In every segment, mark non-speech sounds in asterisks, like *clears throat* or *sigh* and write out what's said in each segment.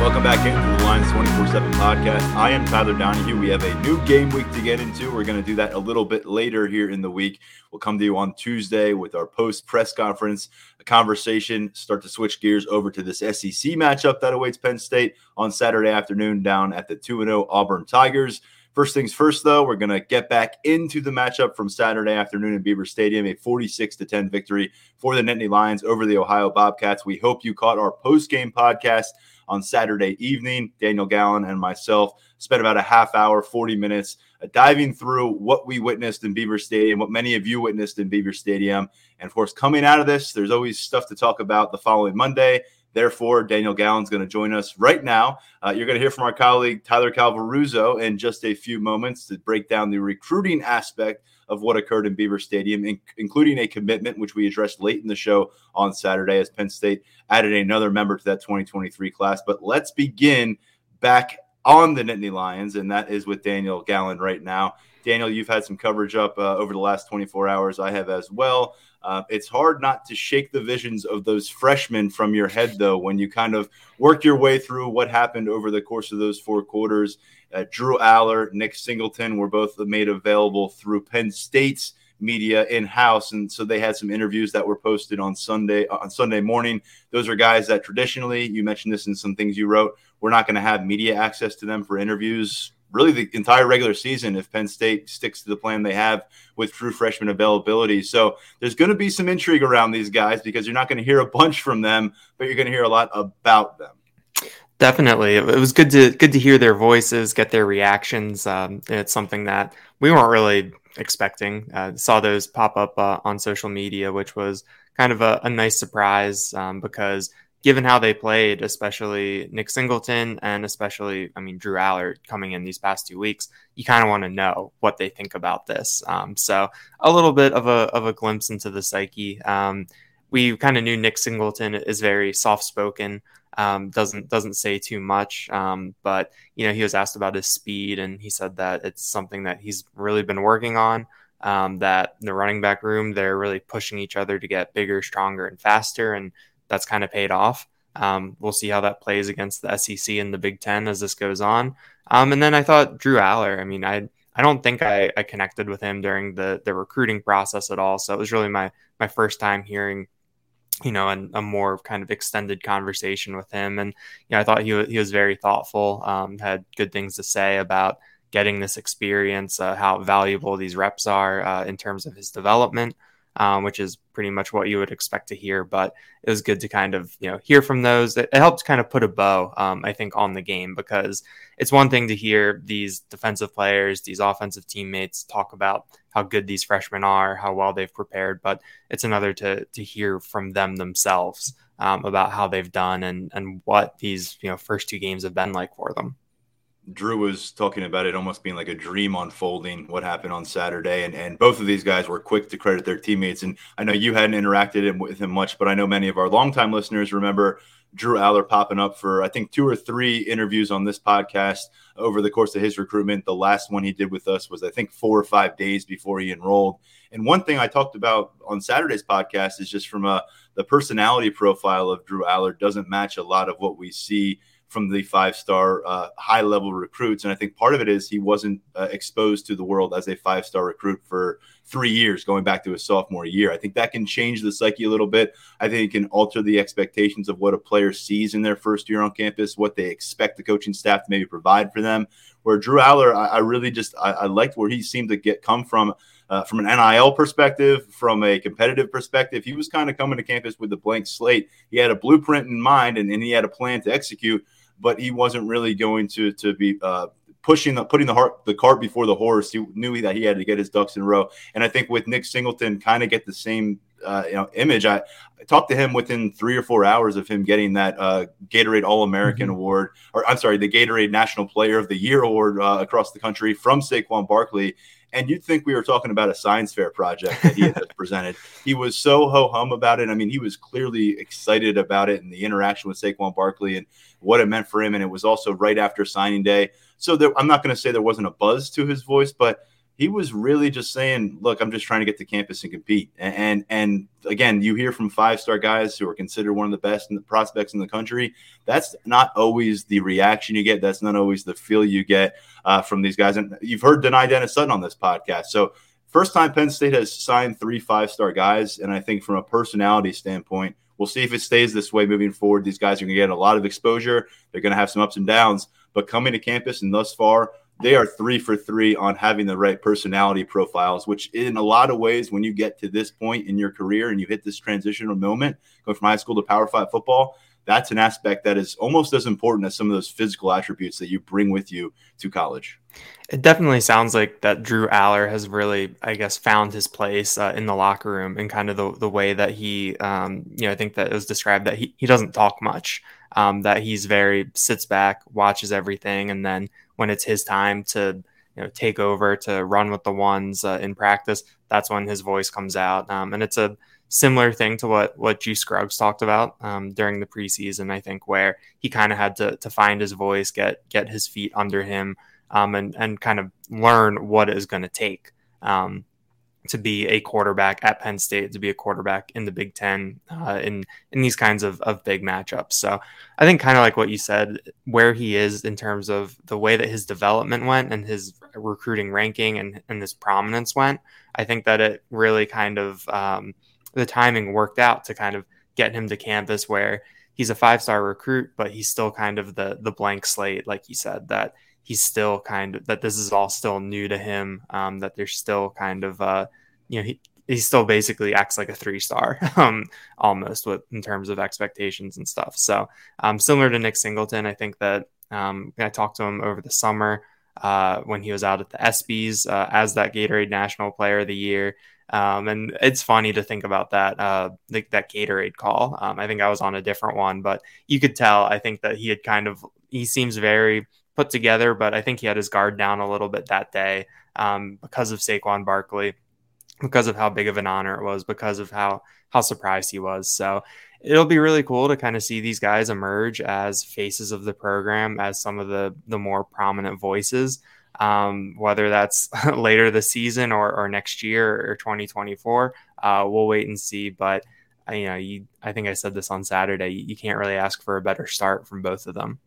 Welcome back into the Lions 24 7 podcast. I am Tyler Donohue. We have a new game week to get into. We're going to do that a little bit later here in the week. We'll come to you on Tuesday with our post press conference, a conversation, start to switch gears over to this SEC matchup that awaits Penn State on Saturday afternoon down at the 2 0 Auburn Tigers. First things first, though, we're going to get back into the matchup from Saturday afternoon in Beaver Stadium, a 46 to 10 victory for the Nittany Lions over the Ohio Bobcats. We hope you caught our post game podcast on Saturday evening. Daniel Gallen and myself spent about a half hour, 40 minutes uh, diving through what we witnessed in Beaver Stadium, what many of you witnessed in Beaver Stadium. And of course, coming out of this, there's always stuff to talk about the following Monday. Therefore, Daniel Gallen's going to join us right now. Uh, you're going to hear from our colleague Tyler Calvaruso in just a few moments to break down the recruiting aspect of what occurred in Beaver Stadium, in- including a commitment which we addressed late in the show on Saturday as Penn State added another member to that 2023 class. But let's begin back on the Nittany Lions, and that is with Daniel Gallen right now. Daniel, you've had some coverage up uh, over the last 24 hours. I have as well. Uh, it's hard not to shake the visions of those freshmen from your head, though, when you kind of work your way through what happened over the course of those four quarters. Uh, Drew Allar, Nick Singleton were both made available through Penn State's media in house, and so they had some interviews that were posted on Sunday on Sunday morning. Those are guys that traditionally, you mentioned this in some things you wrote, we're not going to have media access to them for interviews really the entire regular season if Penn State sticks to the plan they have with true freshman availability. So there's going to be some intrigue around these guys because you're not going to hear a bunch from them, but you're going to hear a lot about them. Definitely, it was good to good to hear their voices, get their reactions. Um, it's something that we weren't really expecting. Uh, saw those pop up uh, on social media, which was kind of a, a nice surprise um, because given how they played, especially Nick Singleton and especially, I mean, Drew Allar coming in these past two weeks, you kind of want to know what they think about this. Um, so a little bit of a, of a glimpse into the psyche. Um, we kind of knew Nick Singleton is very soft spoken, um, doesn't doesn't say too much, um, but you know he was asked about his speed and he said that it's something that he's really been working on. Um, that the running back room they're really pushing each other to get bigger, stronger, and faster, and that's kind of paid off. Um, we'll see how that plays against the SEC and the Big Ten as this goes on. Um, and then I thought Drew Allar. I mean, I I don't think I, I connected with him during the the recruiting process at all. So it was really my my first time hearing, you know, an, a more kind of extended conversation with him. And you know, I thought he was, he was very thoughtful. Um, had good things to say about getting this experience, uh, how valuable these reps are uh, in terms of his development um, which is pretty much what you would expect to hear. But it was good to kind of you know hear from those. It, it helped kind of put a bow, um, I think, on the game because it's one thing to hear these defensive players, these offensive teammates talk about how good these freshmen are, how well they've prepared, but it's another to to hear from them themselves. Um, about how they've done and and what these you know first two games have been like for them. Drew was talking about it almost being like a dream unfolding what happened on Saturday. And, and both of these guys were quick to credit their teammates. And I know you hadn't interacted with him much, but I know many of our longtime listeners remember Drew Allar popping up for, I think, two or three interviews on this podcast over the course of his recruitment. The last one he did with us was, I think, four or five days before he enrolled. And one thing I talked about on Saturday's podcast is just from a the personality profile of Drew Allar doesn't match a lot of what we see from the five star uh, high level recruits. And I think part of it is he wasn't uh, exposed to the world as a five star recruit for three years, going back to his sophomore year. I think that can change the psyche a little bit. I think it can alter the expectations of what a player sees in their first year on campus, what they expect the coaching staff to maybe provide for them. Where Drew Allar, I, I really just I, I liked where he seemed to get come from uh, from an NIL perspective, from a competitive perspective, he was kind of coming to campus with a blank slate. He had a blueprint in mind and, and he had a plan to execute, but he wasn't really going to to be uh, pushing the putting the heart the cart before the horse. He knew that he had to get his ducks in a row, and I think with Nick Singleton, kind of get the same uh, you know image. I, I, talked to him within three or four hours of him getting that uh, Gatorade All American mm-hmm. award, or I'm sorry, the Gatorade National Player of the Year award uh, across the country from Saquon Barkley. And you'd think we were talking about a science fair project that he had *laughs* presented. He was so ho hum about it. I mean, he was clearly excited about it and the interaction with Saquon Barkley and what it meant for him. And it was also right after signing day. So there, I'm not going to say there wasn't a buzz to his voice, but he was really just saying, "Look, I'm just trying to get to campus and compete." And and, again, you hear from five star guys who are considered one of the best in the prospects in the country. That's not always the reaction you get. That's not always the feel you get uh, from these guys. And you've heard Dani Dennis Sutton on this podcast, so. First time Penn State has signed three five star guys. And I think from a personality standpoint, we'll see if it stays this way moving forward. These guys are going to get a lot of exposure. They're going to have some ups and downs. But coming to campus and thus far, they are three for three on having the right personality profiles, which in a lot of ways, when you get to this point in your career and you hit this transitional moment, going from high school to power five football, that's an aspect that is almost as important as some of those physical attributes that you bring with you to college. It definitely sounds like that Drew Allar has really, I guess, found his place uh, in the locker room and kind of the, the way that he, um, you know, I think that it was described that he, he doesn't talk much, um, that he's very sits back, watches everything, and then when it's his time to you know take over to run with the ones uh, in practice, that's when his voice comes out. Um, and it's a similar thing to what what G Scruggs talked about um, during the preseason. I think where he kind of had to to find his voice, get get his feet under him, um, and and kind of learn what it is going to take. Um, to be a quarterback at Penn State, to be a quarterback in the Big Ten, uh, in in these kinds of, of big matchups. So I think kind of like what you said, where he is in terms of the way that his development went and his recruiting ranking and, and his prominence went, I think that it really kind of um, the timing worked out to kind of get him to campus where he's a five star recruit, but he's still kind of the the blank slate, like you said, that he's still kind of that this is all still new to him. Um, that there's still kind of uh, you know he he still basically acts like a three star *laughs* um, almost with in terms of expectations and stuff. So um, similar to Nick Singleton, I think that um, I talked to him over the summer uh, when he was out at the ESPYS uh, as that Gatorade National Player of the Year. Um, and it's funny to think about that uh, the, that Gatorade call. Um, I think I was on a different one, but you could tell. I think that he had kind of he seems very put together, but I think he had his guard down a little bit that day um, because of Saquon Barkley, because of how big of an honor it was, because of how how surprised he was. So it'll be really cool to kind of see these guys emerge as faces of the program, as some of the the more prominent voices. Um, whether that's *laughs* later this season or, or next year or 2024, uh, we'll wait and see. But uh, you know, you, I think I said this on Saturday. You can't really ask for a better start from both of them.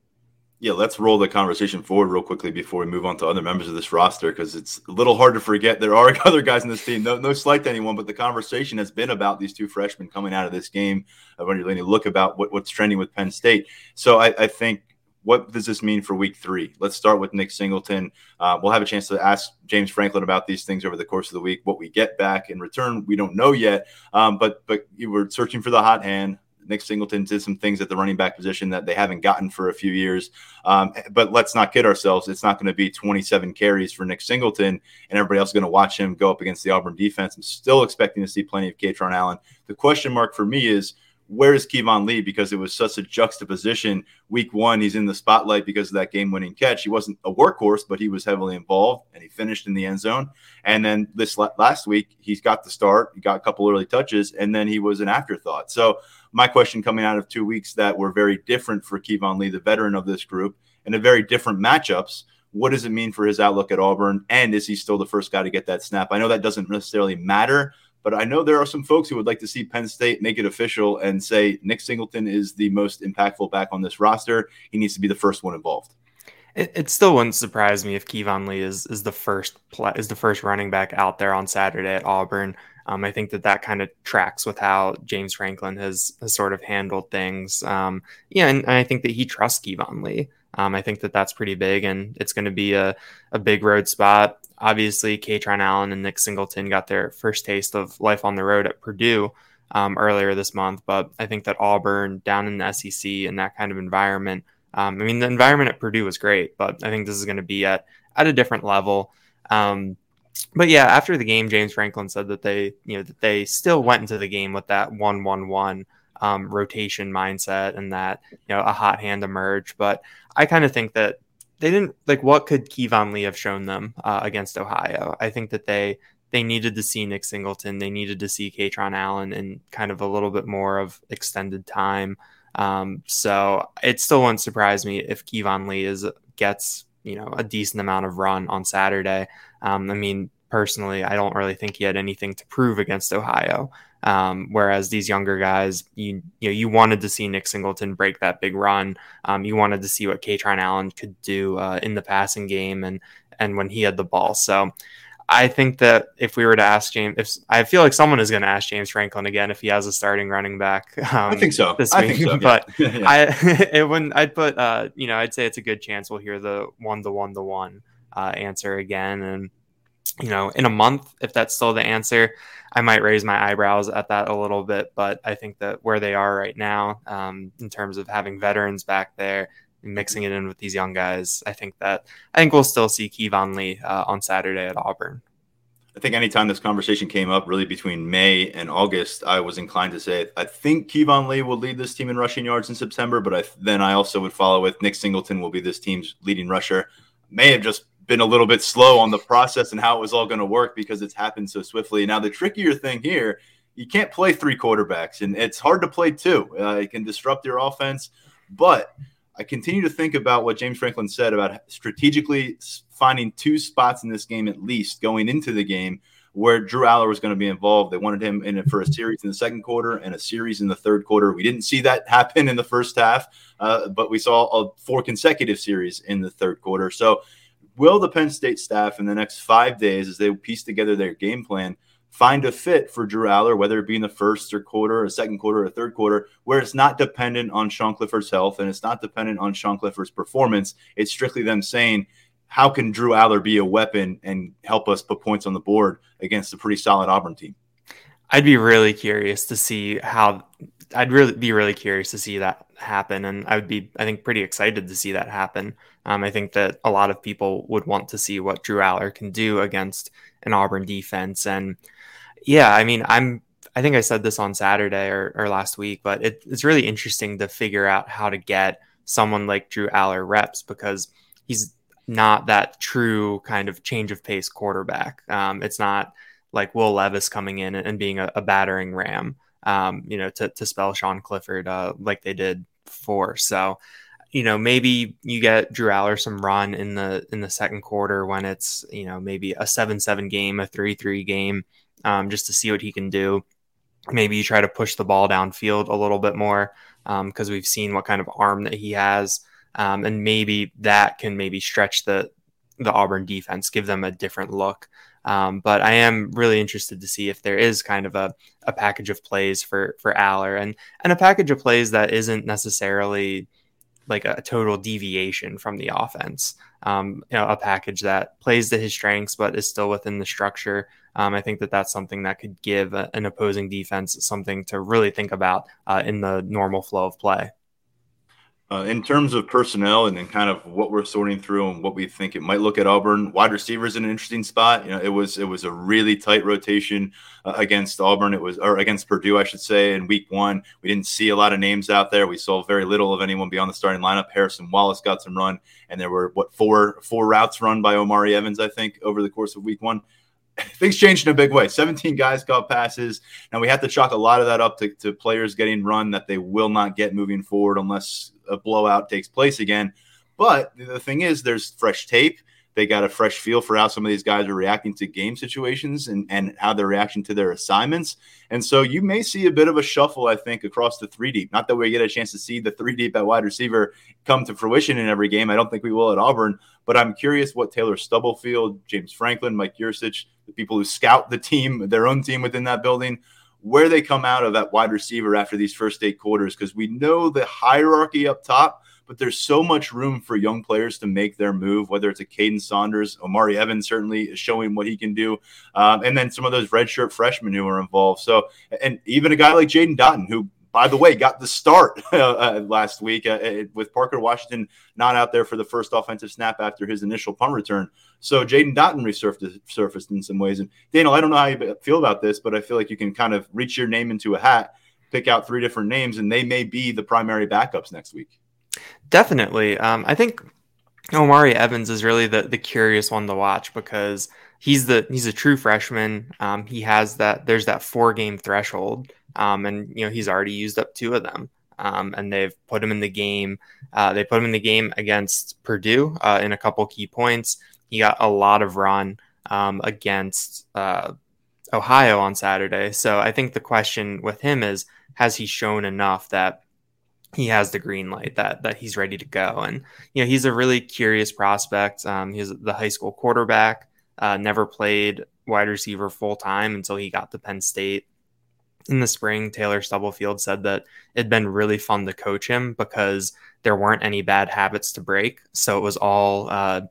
Yeah, let's roll the conversation forward real quickly before we move on to other members of this roster because it's a little hard to forget there are *laughs* other guys in this team. No, no slight to anyone, but the conversation has been about these two freshmen coming out of this game. I want to look about what, what's trending with Penn State. So I, I, think what does this mean for Week Three? Let's start with Nick Singleton. Uh, we'll have a chance to ask James Franklin about these things over the course of the week. What we get back in return, we don't know yet. Um, but but you were searching for the hot hand. Nick Singleton did some things at the running back position that they haven't gotten for a few years. Um, but let's not kid ourselves. It's not going to be 27 carries for Nick Singleton, and everybody else is going to watch him go up against the Auburn defense. I'm still expecting to see plenty of Kaytron Allen. The question mark for me is where is Keyvone Lee? Because it was such a juxtaposition. Week one, he's in the spotlight because of that game winning catch. He wasn't a workhorse, but he was heavily involved and he finished in the end zone. And then this last week, he's got the start, he got a couple early touches, and then he was an afterthought. So, my question coming out of two weeks that were very different for Keyvone Lee, the veteran of this group, and a very different matchups. What does it mean for his outlook at Auburn? And is he still the first guy to get that snap? I know that doesn't necessarily matter but I know there are some folks who would like to see Penn State make it official and say Nick Singleton is the most impactful back on this roster. He needs to be the first one involved. It, it still wouldn't surprise me if Keyvone Lee is is the first is the first running back out there on Saturday at Auburn. Um, I think that that kind of tracks with how James Franklin has, has sort of handled things. Um, yeah, and, and, I think that he trusts Keyvone Lee. Um, I think that that's pretty big, and it's going to be a, a big road spot. Obviously, Kaytron Allen and Nick Singleton got their first taste of life on the road at Purdue um, earlier this month, but I think that Auburn down in the SEC and that kind of environment. Um, I mean, the environment at Purdue was great, but I think this is going to be at at a different level. Um, but yeah, after the game, James Franklin said that they, you know, that they still went into the game with that one-one-one um, rotation mindset and that you know a hot hand emerged. But I kind of think that they didn't like what could Keyvone Lee have shown them uh, against Ohio. I think that they they needed to see Nick Singleton, they needed to see Kaytron Allen in kind of a little bit more of extended time. Um, so it still wouldn't surprise me if Keyvone Lee is gets you know a decent amount of run on Saturday. Um, I mean, personally, I don't really think he had anything to prove against Ohio. Um, whereas these younger guys, you you know, you wanted to see Nick Singleton break that big run. Um, you wanted to see what Kaytron Allen could do uh, in the passing game and and when he had the ball. So I think that if we were to ask James, if I feel like someone is going to ask James Franklin again if he has a starting running back. *laughs* Um, I think so. This I week, think so. but yeah. *laughs* I *laughs* it wouldn't. I'd put uh, you know, I'd say it's a good chance we'll hear the one to one to one uh, answer again, and you know, in a month, if that's still the answer, I might raise my eyebrows at that a little bit. But I think that where they are right now, um, in terms of having veterans back there, mixing it in with these young guys, I think that I think we'll still see Keyvone Lee uh, on Saturday at Auburn. I think anytime this conversation came up, really between May and August, I was inclined to say I think Keyvone Lee will lead this team in rushing yards in September, but I, then I also would follow with Nick Singleton will be this team's leading rusher. May have just been a little bit slow on the process and how it was all going to work because it's happened so swiftly. Now, the trickier thing here, you can't play three quarterbacks, and it's hard to play two. Uh, it can disrupt your offense, but I continue to think about what James Franklin said about strategically finding two spots in this game at least going into the game where Drew Allar was going to be involved. They wanted him in it for a series in the second quarter and a series in the third quarter. We didn't see that happen in the first half, uh, but we saw a four consecutive series in the third quarter. So will the Penn State staff in the next five days, as they piece together their game plan, find a fit for Drew Allar, whether it be in the first or quarter, or second quarter, or third quarter, where it's not dependent on Sean Clifford's health and it's not dependent on Sean Clifford's performance. It's strictly them saying, how can Drew Allar be a weapon and help us put points on the board against a pretty solid Auburn team? I'd be really curious to see how. I'd really be really curious to see that happen, and I would be, I think, pretty excited to see that happen. Um, I think that a lot of people would want to see what Drew Allar can do against an Auburn defense, and yeah, I mean, I'm. I think I said this on Saturday or, or last week, but it, it's really interesting to figure out how to get someone like Drew Allar reps because he's not that true kind of change of pace quarterback. Um, it's not like Will Levis coming in and being a, a battering ram, um, you know, to, to spell Sean Clifford uh, like they did before. So, you know, maybe you get Drew Allar some run in the in the second quarter when it's you know maybe a seven seven game, a three three game, um, just to see what he can do. Maybe you try to push the ball downfield a little bit more because um, we've seen what kind of arm that he has, um, and maybe that can maybe stretch the the Auburn defense, give them a different look. Um, but I am really interested to see if there is kind of a, a package of plays for for Allar and and a package of plays that isn't necessarily like a total deviation from the offense. Um, you know, a package that plays to his strengths but is still within the structure. Um, I think that that's something that could give a, an opposing defense something to really think about uh, in the normal flow of play. Uh, in terms of personnel and then kind of what we're sorting through and what we think it might look at Auburn, wide receivers in an interesting spot. You know, it was it was a really tight rotation uh, against Auburn. It was or against Purdue, I should say, in week one. We didn't see a lot of names out there. We saw very little of anyone beyond the starting lineup. Harrison Wallace got some run, and there were what four four routes run by Omari Evans, I think, over the course of week one *laughs* things changed in a big way. 17 guys caught passes. Now we have to chalk a lot of that up to, to, players getting run that they will not get moving forward unless a blowout takes place again. But the thing is, there's fresh tape. They got a fresh feel for how some of these guys are reacting to game situations and, and how they're reacting to their assignments. And so you may see a bit of a shuffle, I think, across the three deep. Not that we get a chance to see the three deep at wide receiver come to fruition in every game. I don't think we will at Auburn, but I'm curious what Taylor Stubblefield, James Franklin, Mike Yurcich, the people who scout the team, their own team within that building, where they come out of that wide receiver after these first eight quarters, because we know the hierarchy up top, but there's so much room for young players to make their move, whether it's a Kaden Saunders, Omari Evans certainly is showing what he can do, um, and then some of those redshirt freshmen who are involved. So, and even a guy like Jaden Dottin, who by the way, got the start *laughs* uh, last week uh, uh, with Parker Washington not out there for the first offensive snap after his initial punt return. So Jaden Dottin resurfaced in some ways. And Daniel, I don't know how you feel about this, but I feel like you can kind of reach your name into a hat, pick out three different names, and they may be the primary backups next week. Definitely. Um, I think Omari Evans is really the the curious one to watch because he's the he's a true freshman. Um, he has that there's that four game threshold, um, and you know he's already used up two of them. Um, and they've put him in the game. Uh, they put him in the game against Purdue uh, in a couple key points. He got a lot of run um, against uh, Ohio on Saturday. So I think the question with him is, has he shown enough that he has the green light that that he's ready to go. And you know, he's a really curious prospect. Um, he's the high school quarterback. Uh, never played wide receiver full time until he got to Penn State in the spring. Taylor Stubblefield said that it'd been really fun to coach him because there weren't any bad habits to break. So it was all uh,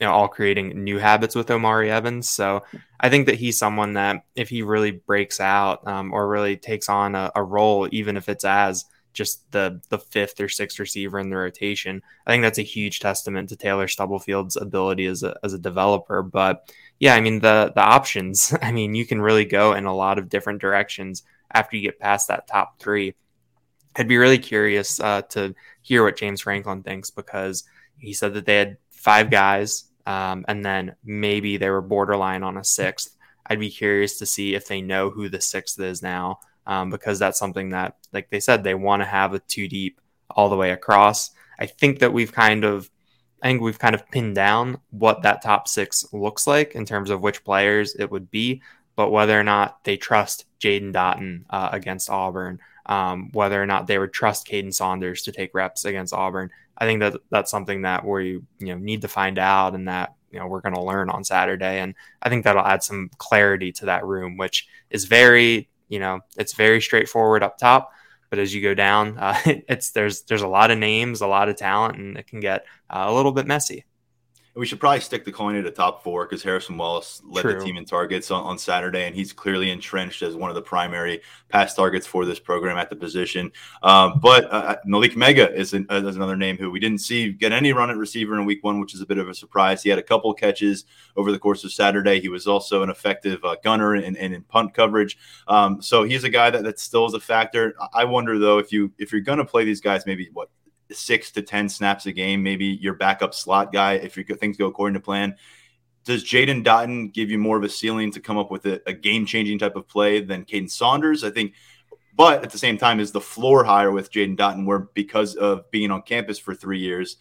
you know all creating new habits with Omari Evans. So I think that he's someone that if he really breaks out um, or really takes on a, a role, even if it's as just the the fifth or sixth receiver in the rotation. I think that's a huge testament to Taylor Stubblefield's ability as a as a developer. But yeah, I mean the the options. *laughs* I mean you can really go in a lot of different directions after you get past that top three. I'd be really curious uh, to hear what James Franklin thinks because he said that they had five guys um, and then maybe they were borderline on a sixth. I'd be curious to see if they know who the sixth is now um, because that's something that, like they said, they want to have a two deep all the way across. I think that we've kind of, I think we've kind of pinned down what that top six looks like in terms of which players it would be, but whether or not they trust Jaden Dottin uh, against Auburn, um, whether or not they would trust Kaden Saunders to take reps against Auburn, I think that that's something that we you know need to find out and that you know we're going to learn on Saturday, and I think that'll add some clarity to that room, which is very you know, it's very straightforward up top, but as you go down, *laughs* uh, it's there's there's a lot of names, a lot of talent, and it can get uh, a little bit messy. We should probably stick the coin at a top four because Harrison Wallace led True. the team in targets on, on, Saturday, and he's clearly entrenched as one of the primary pass targets for this program at the position. Um, but uh, uh, Malick Meiga is, an, is, another name who we didn't see get any run at receiver in week one, which is a bit of a surprise. He had a couple catches over the course of Saturday. He was also an effective uh, gunner and, and, in punt coverage. Um, so he's a guy that, that still is a factor. I wonder though if you if you're going to play these guys, maybe what six to 10 snaps a game, maybe your backup slot guy, if your things go according to plan. Does Jaden Dottin give you more of a ceiling to come up with a, a game changing type of play than Kaden Saunders? I think, but at the same time, is the floor higher with Jaden Dottin, where because of being on campus for three years,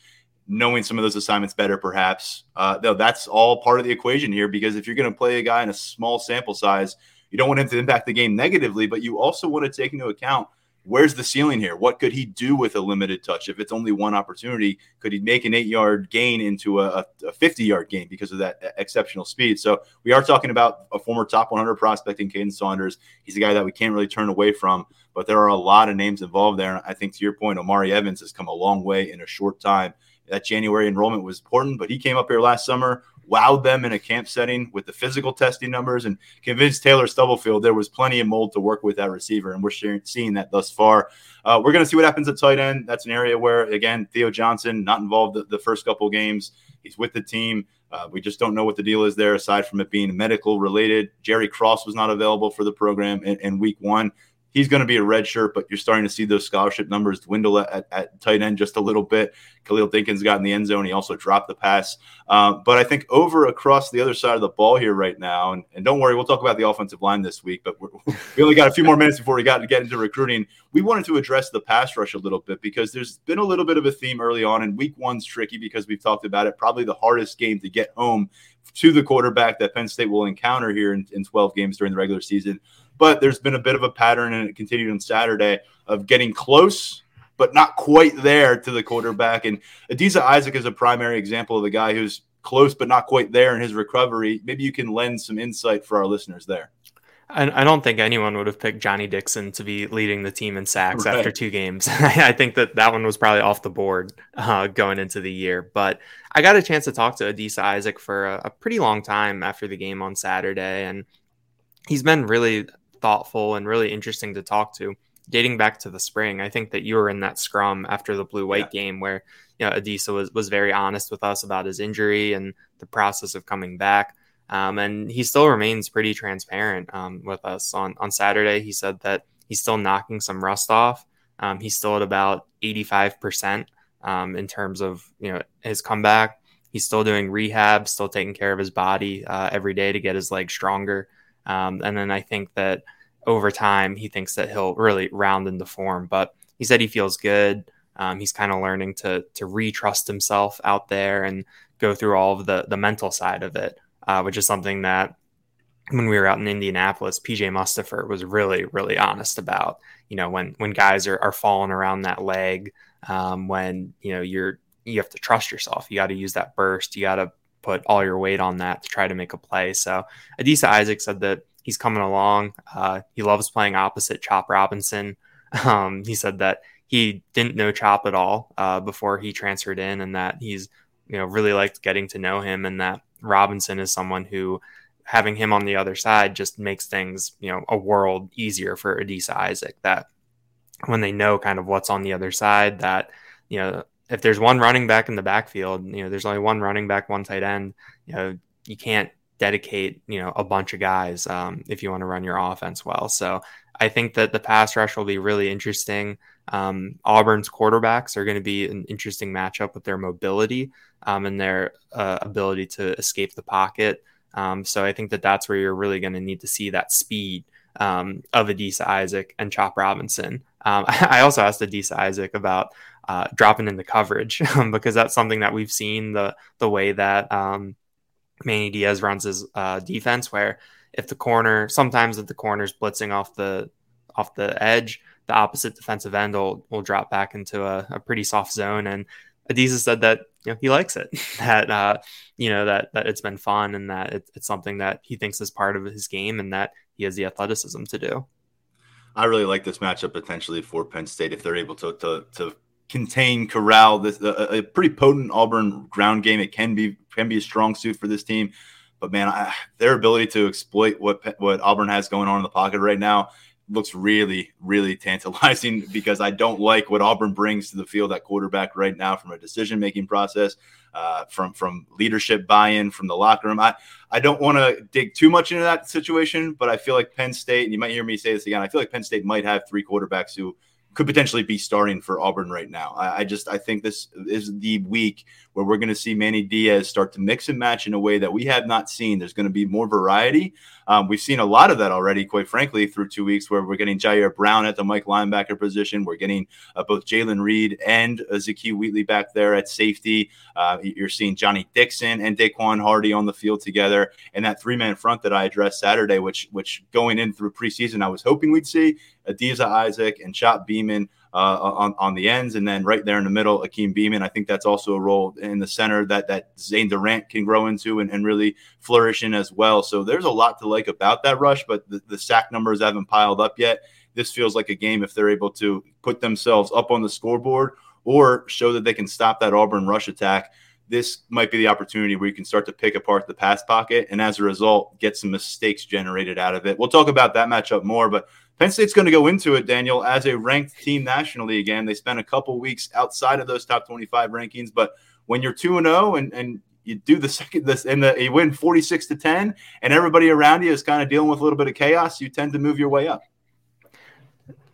knowing some of those assignments better, perhaps, uh, though that's all part of the equation here. Because if you're going to play a guy in a small sample size, you don't want him to impact the game negatively, but you also want to take into account where's the ceiling here? What could he do with a limited touch? If it's only one opportunity, could he make an eight yard gain into a, a 50 yard gain because of that exceptional speed? So we are talking about a former top 100 prospect in Kaden Saunders. He's a guy that we can't really turn away from, but there are a lot of names involved there. I think to your point, Omari Evans has come a long way in a short time. That January enrollment was important, but he came up here last summer, wowed them in a camp setting with the physical testing numbers and convinced Taylor Stubblefield there was plenty of mold to work with that receiver. And we're seeing that thus far. Uh, we're going to see what happens at tight end. That's an area where, again, Theo Johnson not involved the, the first couple games. He's with the team. Uh, we just don't know what the deal is there, aside from it being medical related. Jerry Cross was not available for the program in, in week one he's going to be a red shirt, but you're starting to see those scholarship numbers dwindle at, at tight end just a little bit. Khalil Dinkins got in the end zone. He also dropped the pass. Um, but I think over across the other side of the ball here right now, and, and don't worry, we'll talk about the offensive line this week, but *laughs* we only got a few more minutes before we got to get into recruiting. We wanted to address the pass rush a little bit because there's been a little bit of a theme early on, and week one's tricky because we've talked about it. Probably the hardest game to get home to the quarterback that Penn State will encounter here in, in 12 games during the regular season. But there's been a bit of a pattern, and it continued on Saturday of getting close, but not quite there to the quarterback. And Adisa Isaac is a primary example of the guy who's close, but not quite there in his recovery. Maybe you can lend some insight for our listeners there. I, I don't think anyone would have picked Johnny Dixon to be leading the team in sacks right. after two games. *laughs* I think that that one was probably off the board uh, going into the year. But I got a chance to talk to Adisa Isaac for a, a pretty long time after the game on Saturday, and he's been really thoughtful and really interesting to talk to. Dating back to the spring, I think that you were in that scrum after the blue white yeah. game where you know Adisa was was very honest with us about his injury and the process of coming back. Um, and he still remains pretty transparent um, with us. On on Saturday, he said that he's still knocking some rust off. Um, he's still at about 85% um, in terms of you know his comeback. He's still doing rehab, still taking care of his body uh, every day to get his legs stronger. Um, and then I think that over time, he thinks that he'll really round into form. But he said he feels good. Um, he's kind of learning to to retrust himself out there and go through all of the the mental side of it uh, which is something that when we were out in Indianapolis, PJ Mustipher was really, really honest about. You know, when when guys are, are falling around that leg, um, when you know you're you have to trust yourself. You got to use that burst. You got to put all your weight on that to try to make a play. So Adisa Isaac said that he's coming along. Uh, he loves playing opposite Chop Robinson. *laughs* Um, he said that he didn't know Chop at all uh, before he transferred in, and that he's you know really liked getting to know him, and that Robinson is someone who having him on the other side just makes things, you know, a world easier for Adisa Isaac that when they know kind of what's on the other side that, you know, if there's one running back in the backfield, you know, there's only one running back, one tight end, you know, you can't dedicate, you know, a bunch of guys um, if you want to run your offense well. So I think that the pass rush will be really interesting. Um, Auburn's quarterbacks are going to be an interesting matchup with their mobility um, and their uh, ability to escape the pocket. Um, so I think that that's where you're really going to need to see that speed um, of Adisa Isaac and Chop Robinson. Um, *laughs* I also asked Adisa Isaac about uh, dropping into coverage *laughs* because that's something that we've seen the the way that um, Manny Diaz runs his uh, defense, where if the corner sometimes if the corner's blitzing off the off the edge, the opposite defensive end will, will drop back into a, a pretty soft zone. And Adisa said that you know he likes it, *laughs* that uh, you know that that it's been fun and that it, it's something that he thinks is part of his game and that he has the athleticism to do. I really like this matchup potentially for Penn State if they're able to to, to contain corral this a, pretty potent Auburn ground game. It can be can be a strong suit for this team, but man, I, their ability to exploit what what Auburn has going on in the pocket right now looks really, really tantalizing *laughs* because I don't like what Auburn brings to the field at quarterback right now from a decision making process, uh, from from leadership buy in from the locker room. I I don't want to dig too much into that situation, but I feel like Penn State, and you might hear me say this again. I feel like Penn State might have three quarterbacks who could potentially be starting for Auburn right now. I, I, just I think this is the week where we're going to see Manny Diaz start to mix and match in a way that we have not seen. There's going to be more variety. Um, we've seen a lot of that already, quite frankly, through two weeks where we're getting Ji'Ayir Brown at the Mike linebacker position. We're getting uh, both Jaylen Reed and uh, Wheatley back there at safety. Uh, you're seeing Johnny Dixon and Daequan Hardy on the field together, and that three man front that I addressed Saturday, which which going in through preseason I was hoping we'd see Adisa Isaac and Chop Beeman uh, on, on the ends, and then right there in the middle, Hakeem Beamon. I think that's also a role in the center that that Zane Durant can grow into and, and really flourish in as well. So there's a lot to like about that rush, but the, the sack numbers haven't piled up yet. This feels like a game if they're able to put themselves up on the scoreboard or show that they can stop that Auburn rush attack this might be the opportunity where you can start to pick apart the pass pocket and as a result get some mistakes generated out of it. We'll talk about that matchup more, but Penn State's going to go into it, Daniel, as a ranked team nationally again. They spent a couple weeks outside of those top 25 rankings, but when you're 2 and 0 and you do the second this and the you win 46 to 10 and everybody around you is kind of dealing with a little bit of chaos, you tend to move your way up.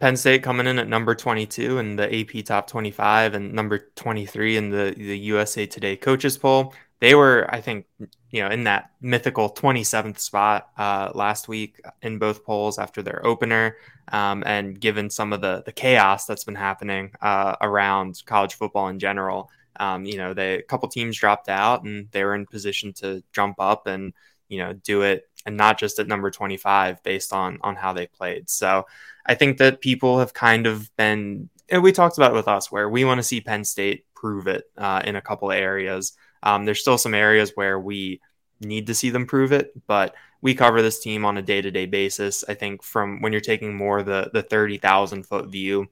Penn State coming in at number 22 in the AP top 25 and number 23 in the, the USA Today coaches poll. They were, I think, you know, in that mythical 27th spot uh, last week in both polls after their opener. Um, and given some of the, the chaos that's been happening uh, around college football in general, um, you know, they, a couple teams dropped out and they were in position to jump up and, you know, do it and not just at number 25 based on, on how they played. So I think that people have kind of been, we talked about it with us where we want to see Penn State prove it uh, in a couple of areas. Um, there's still some areas where we need to see them prove it, but we cover this team on a day to day basis. I think from when you're taking more the the thirty thousand foot view,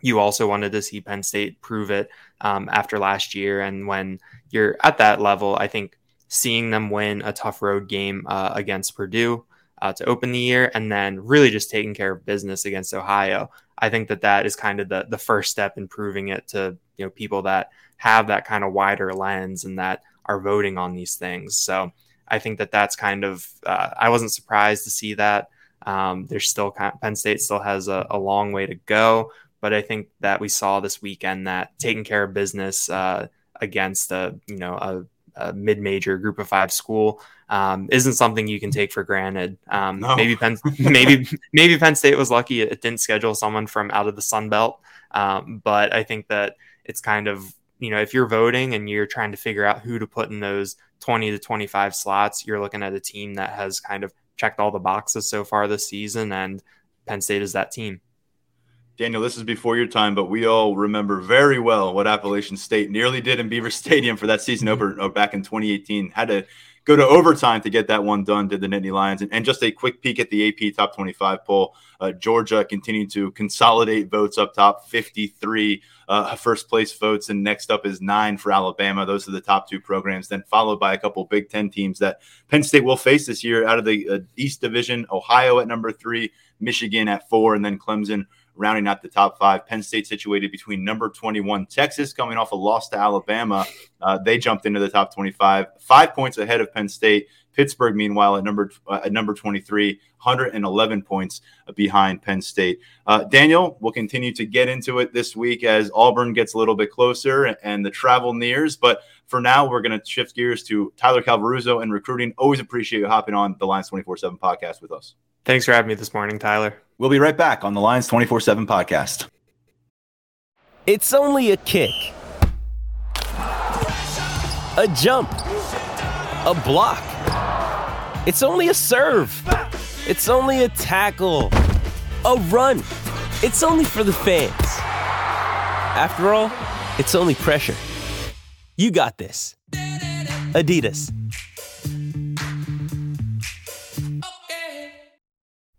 you also wanted to see Penn State prove it um, after last year, and when you're at that level, I think seeing them win a tough road game uh, against Purdue uh, to open the year, and then really just taking care of business against Ohio. I think that that is kind of the the first step in proving it to you know people that have that kind of wider lens and that are voting on these things. So I think that that's kind of uh, I wasn't surprised to see that. Um, there's still Penn State still has a, a, long way to go, but I think that we saw this weekend that taking care of business uh, against a you know a a mid-major group of five school um, isn't something you can take for granted. Um, no. Maybe Penn, *laughs* maybe maybe Penn State was lucky it didn't schedule someone from out of the Sun Belt, um, but I think that it's kind of you know if you're voting and you're trying to figure out who to put in those 20 to 25 slots, you're looking at a team that has kind of checked all the boxes so far this season, and Penn State is that team. Daniel, this is before your time, but we all remember very well what Appalachian State nearly did in Beaver *laughs* Stadium for that season opener uh, back in 2018. Had to go to overtime to get that one done, did the Nittany Lions. And, and just a quick peek at the AP top 25 poll. Uh, Georgia continued to consolidate votes up top, 53 uh, first place votes. And next up is nine for Alabama. Those are the top two programs, then followed by a couple Big Ten teams that Penn State will face this year out of the uh, East Division Ohio at number three, Michigan at four, and then Clemson rounding out the top five. Penn State situated between number 21, Texas, coming off a loss to Alabama. Uh, they jumped into the top 25, five points ahead of Penn State. Pittsburgh, meanwhile, at number uh, at number 23, 111 points behind Penn State. Uh, Daniel, we'll continue to get into it this week as Auburn gets a little bit closer and the travel nears. But for now, we're going to shift gears to Tyler Calvaruso and recruiting. Always appreciate you hopping on the Lions 24 7 podcast with us. Thanks for having me this morning, Tyler. We'll be right back on the Lions 24 7 podcast. It's only a kick, a jump, a block. It's only a serve. It's only a tackle, a run. It's only for the fans. After all, it's only pressure. You got this. Adidas.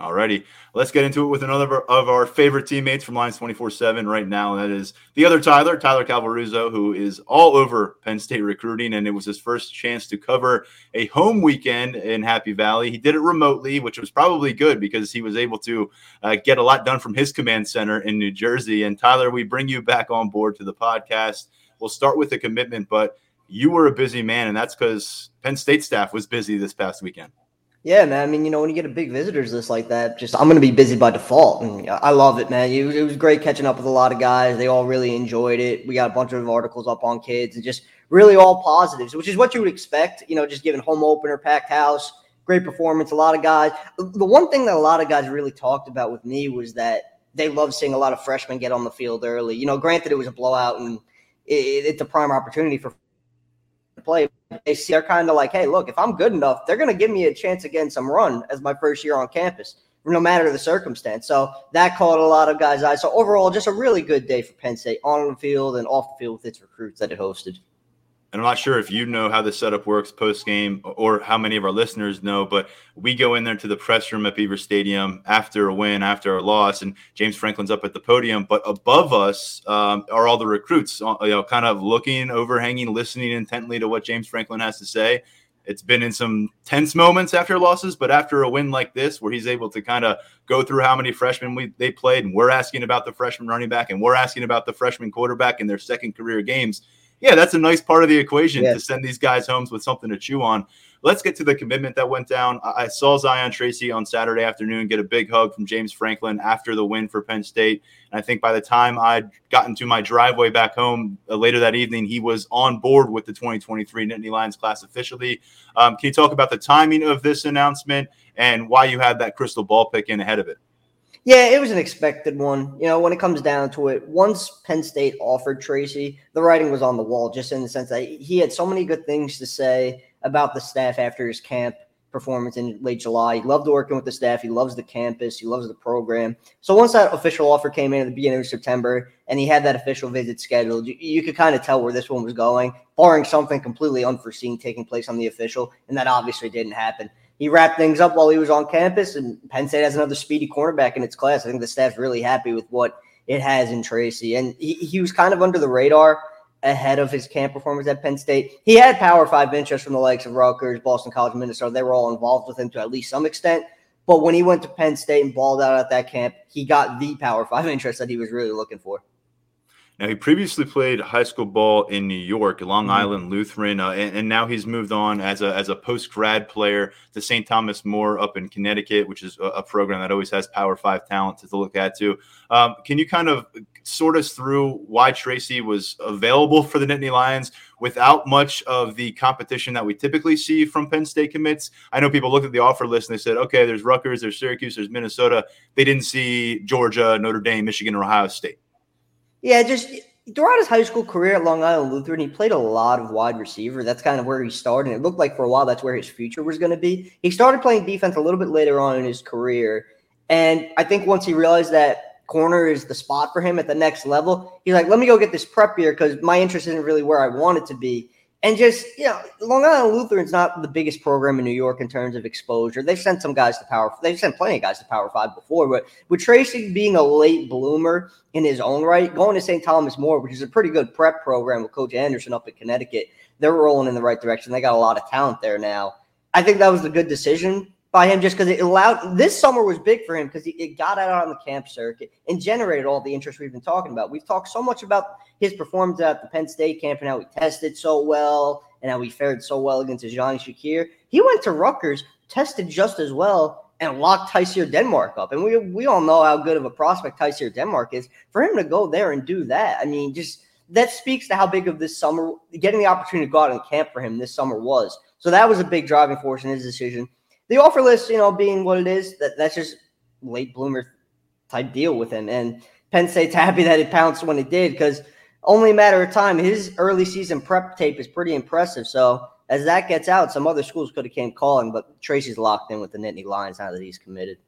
Alrighty, let's get into it with another of our favorite teammates from Lions 24-7 right now. And that is the other Tyler, Tyler Calvaruso, who is all over Penn State recruiting. And it was his first chance to cover a home weekend in Happy Valley. He did it remotely, which was probably good because he was able to uh, get a lot done from his command center in New Jersey. And Tyler, we bring you back on board to the podcast. We'll start with the commitment, but you were a busy man, and that's because Penn State staff was busy this past weekend. Yeah, man. I mean, you know, when you get a big visitors list like that, just I'm going to be busy by default, and I love it, man. It was, great catching up with a lot of guys. They all really enjoyed it. We got a bunch of articles up on kids, and just really all positives, which is what you would expect. You know, just given home opener, packed house, great performance. A lot of guys. The one thing that a lot of guys really talked about with me was that they love seeing a lot of freshmen get on the field early. You know, granted it was a blowout and it, it's a prime opportunity for play. They see they're kind of like, hey, look, if I'm good enough, they're going to give me a chance again some run as my first year on campus, no matter the circumstance. So that caught a lot of guys' eyes. So overall, just a really good day for Penn State on the field and off the field with its recruits that it hosted and I'm not sure if you know how the setup works post game or how many of our listeners know, but we go in there to the press room at Beaver Stadium after a win, after a loss, and James Franklin's up at the podium. But above us um, are all the recruits, uh, you know, kind of looking, overhanging, listening intently to what James Franklin has to say. It's been in some tense moments after losses, but after a win like this, where he's able to kind of go through how many freshmen we, they played, and we're asking about the freshman running back, and we're asking about the freshman quarterback in their second career games Yeah, that's a nice part of the equation to send these guys home with something to chew on. Let's get to the commitment that went down. I I saw Zion Tracy on Saturday afternoon get a big hug from James Franklin after the win for Penn State. And I think by the time I'd gotten to my driveway back home uh, later that evening, he was on board with the 2023 Nittany Lions class officially. Um, can you talk about the timing of this announcement and why you had that crystal ball pick in ahead of it? Yeah, it was an expected one. You know, when it comes down to it, once Penn State offered Tracy, the writing was on the wall, just in the sense that he had so many good things to say about the staff after his camp performance in late July. He loved working with the staff. He loves the campus. He loves the program. So once that official offer came in at the beginning of September and he had that official visit scheduled, you, you could kind of tell where this one was going, barring something completely unforeseen taking place on the official. And that obviously didn't happen he wrapped things up while he was on campus, and Penn State has another speedy cornerback in its class. I think the staff's really happy with what it has in Tracy, and he, he was kind of under the radar ahead of his camp performance at Penn State. He had Power Five interest from the likes of Rutgers, Boston College, Minnesota. They were all involved with him to at least some extent. But when he went to Penn State and balled out at that camp, he got the Power Five *laughs* interest that he was really looking for. Now, he previously played high school ball in New York, Long Mhm. Island Lutheran, uh, and, and now he's moved on as a, as a post grad player to St. Thomas More up in Connecticut, which is a, a program that always has Power Five talent to, to look at too. Um, can you kind of sort us through why Tracy was available for the Nittany Lions without much of the competition that we typically see from Penn State commits? I know people looked at the offer list and they said, okay, there's Rutgers, there's Syracuse, there's Minnesota. They didn't see Georgia, Notre Dame, Michigan, or Ohio State. Yeah, just throughout his high school career at Long Island Lutheran, he played a lot of wide receiver. That's kind of where he started. It looked like for a while that's where his future was going to be. He started playing defense a little bit later on in his career. And I think once he realized that corner is the spot for him at the next level, he's like, let me go get this prep year because my interest isn't really where I want it to be. And just, you know, Long Island Lutheran's not the biggest program in New York in terms of exposure. They've sent some guys to Power. They've sent plenty of guys to Power Five before, but with Tracy being a late bloomer in his own right, going to St. Thomas More, which is a pretty good prep program with Coach Anderson up in Connecticut, they're rolling in the right direction. They got a lot of talent there now. I think that was a good decision by him just because it allowed this summer was big for him because it got out on the camp circuit and generated all the interest we've been talking about. We've talked so much about his performance at the Penn State camp and how he tested so well and how he fared so well against Johnny Shakir. He went to Rutgers, tested just as well, and locked Tyseer Denmark up. And we we all know how good of a prospect Tyseer Denmark is. For him to go there and do that, I mean, just that speaks to how big of this summer getting the opportunity to go out and camp for him this summer was. So that was a big driving force in his decision. The offer list, you know, being what it is, that that's just late bloomer type deal with him. And Penn State's *laughs* happy that it pounced when it did because only a matter of time. His early season prep tape is pretty impressive. So as that gets out, some other schools could have came calling, but Tracy's locked in with the Nittany Lions now that he's committed.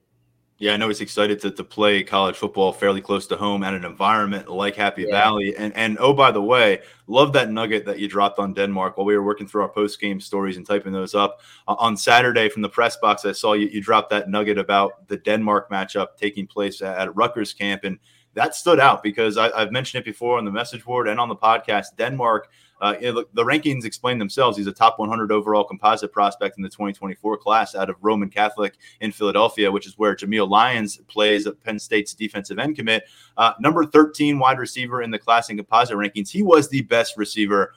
Yeah, I know he's excited to, to play college football fairly close to home at an environment like Happy Yeah. Valley. And and oh, by the way, love that nugget that you dropped on Denmark while we were working through our post game stories and typing those up Uh, on Saturday from the press box. I saw you you dropped that nugget about the Denmark matchup taking place at, at Rutgers camp, and that stood out because I, I've mentioned it before on the message board and on the podcast. Denmark. Uh, you know, the rankings explain themselves. He's a top 100 overall composite prospect in the 2024 class out of Roman Catholic in Philadelphia, which is where Jameial Lyons plays at Penn State's defensive end commit. Uh, number 13 wide receiver in the class and composite rankings. He was the best receiver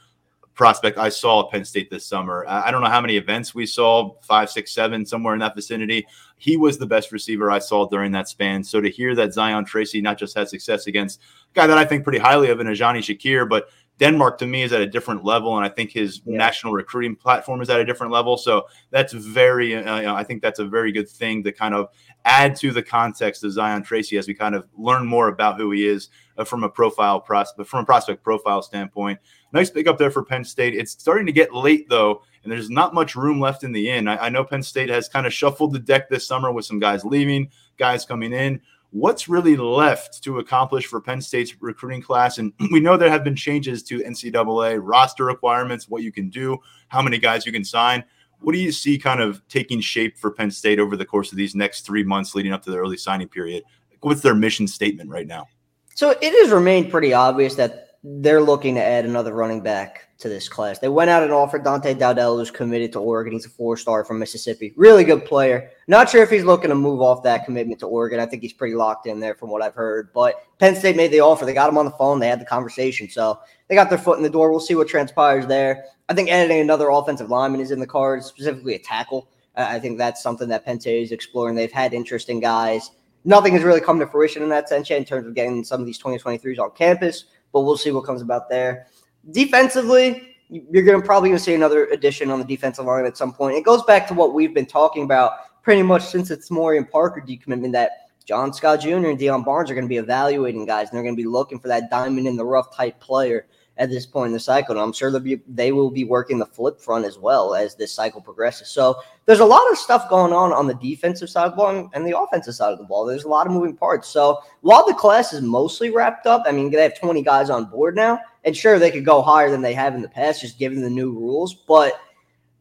prospect I saw at Penn State this summer. I don't know how many events we saw, five, six, seven, somewhere in that vicinity. He was the best receiver I saw during that span. So to hear that Zion Tracy not just had success against a guy that I think pretty highly of in Ajani Shakir, but Denmark to me is at a different level, and I think his Yeah. national recruiting platform is at a different level. So that's very, uh, you know, I think that's a very good thing to kind of add to the context of Zion Tracy as we kind of learn more about who he is uh, from a profile prospect, from a prospect profile standpoint. Nice pick up there for Penn State. It's starting to get late though, and there's not much room left in the inn. I, I know Penn State has kind of shuffled the deck this summer with some guys leaving, guys coming in what's really left to accomplish for Penn State's recruiting class? And *clears throat* we know there have been changes to NCAA roster requirements, what you can do, how many guys you can sign. What do you see kind of taking shape for Penn State over the course of these next three months leading up to the early signing period? What's their mission statement right now? So it has remained pretty obvious that they're looking to add another running back to this class. They went out and offered Dante Dowdell, who's committed to Oregon. He's a four star from Mississippi. Really good player. Not sure if he's looking to move off that commitment to Oregon. I think he's pretty locked in there from what I've heard. But Penn State made the offer. They got him on the phone. They had the conversation. So they got their foot in the door. We'll see what transpires there. I think adding another offensive lineman is in the cards, specifically a tackle. I think that's something that Penn State is exploring. They've had interesting guys. Nothing has really come to fruition in that sense yet in terms of getting some of these 2023s on campus, but we'll see what comes about there. Defensively, you're going to probably going to see another addition on the defensive line at some point. It goes back to what we've been talking about pretty much since it's Morian Parker decommitment that John Scott Jr. and Deion Barnes are going to be evaluating guys and they're going to be looking for that diamond in the rough type player at this point in the cycle. And I'm sure they'll be, they will be working the flip front as well as this cycle progresses. So there's a lot of stuff going on on the defensive side of the ball and the offensive side of the ball. There's a lot of moving parts. So while the class is mostly wrapped up, I mean, they have 20 guys on board now, and sure, they could go higher than they have in the past, just given the new rules. But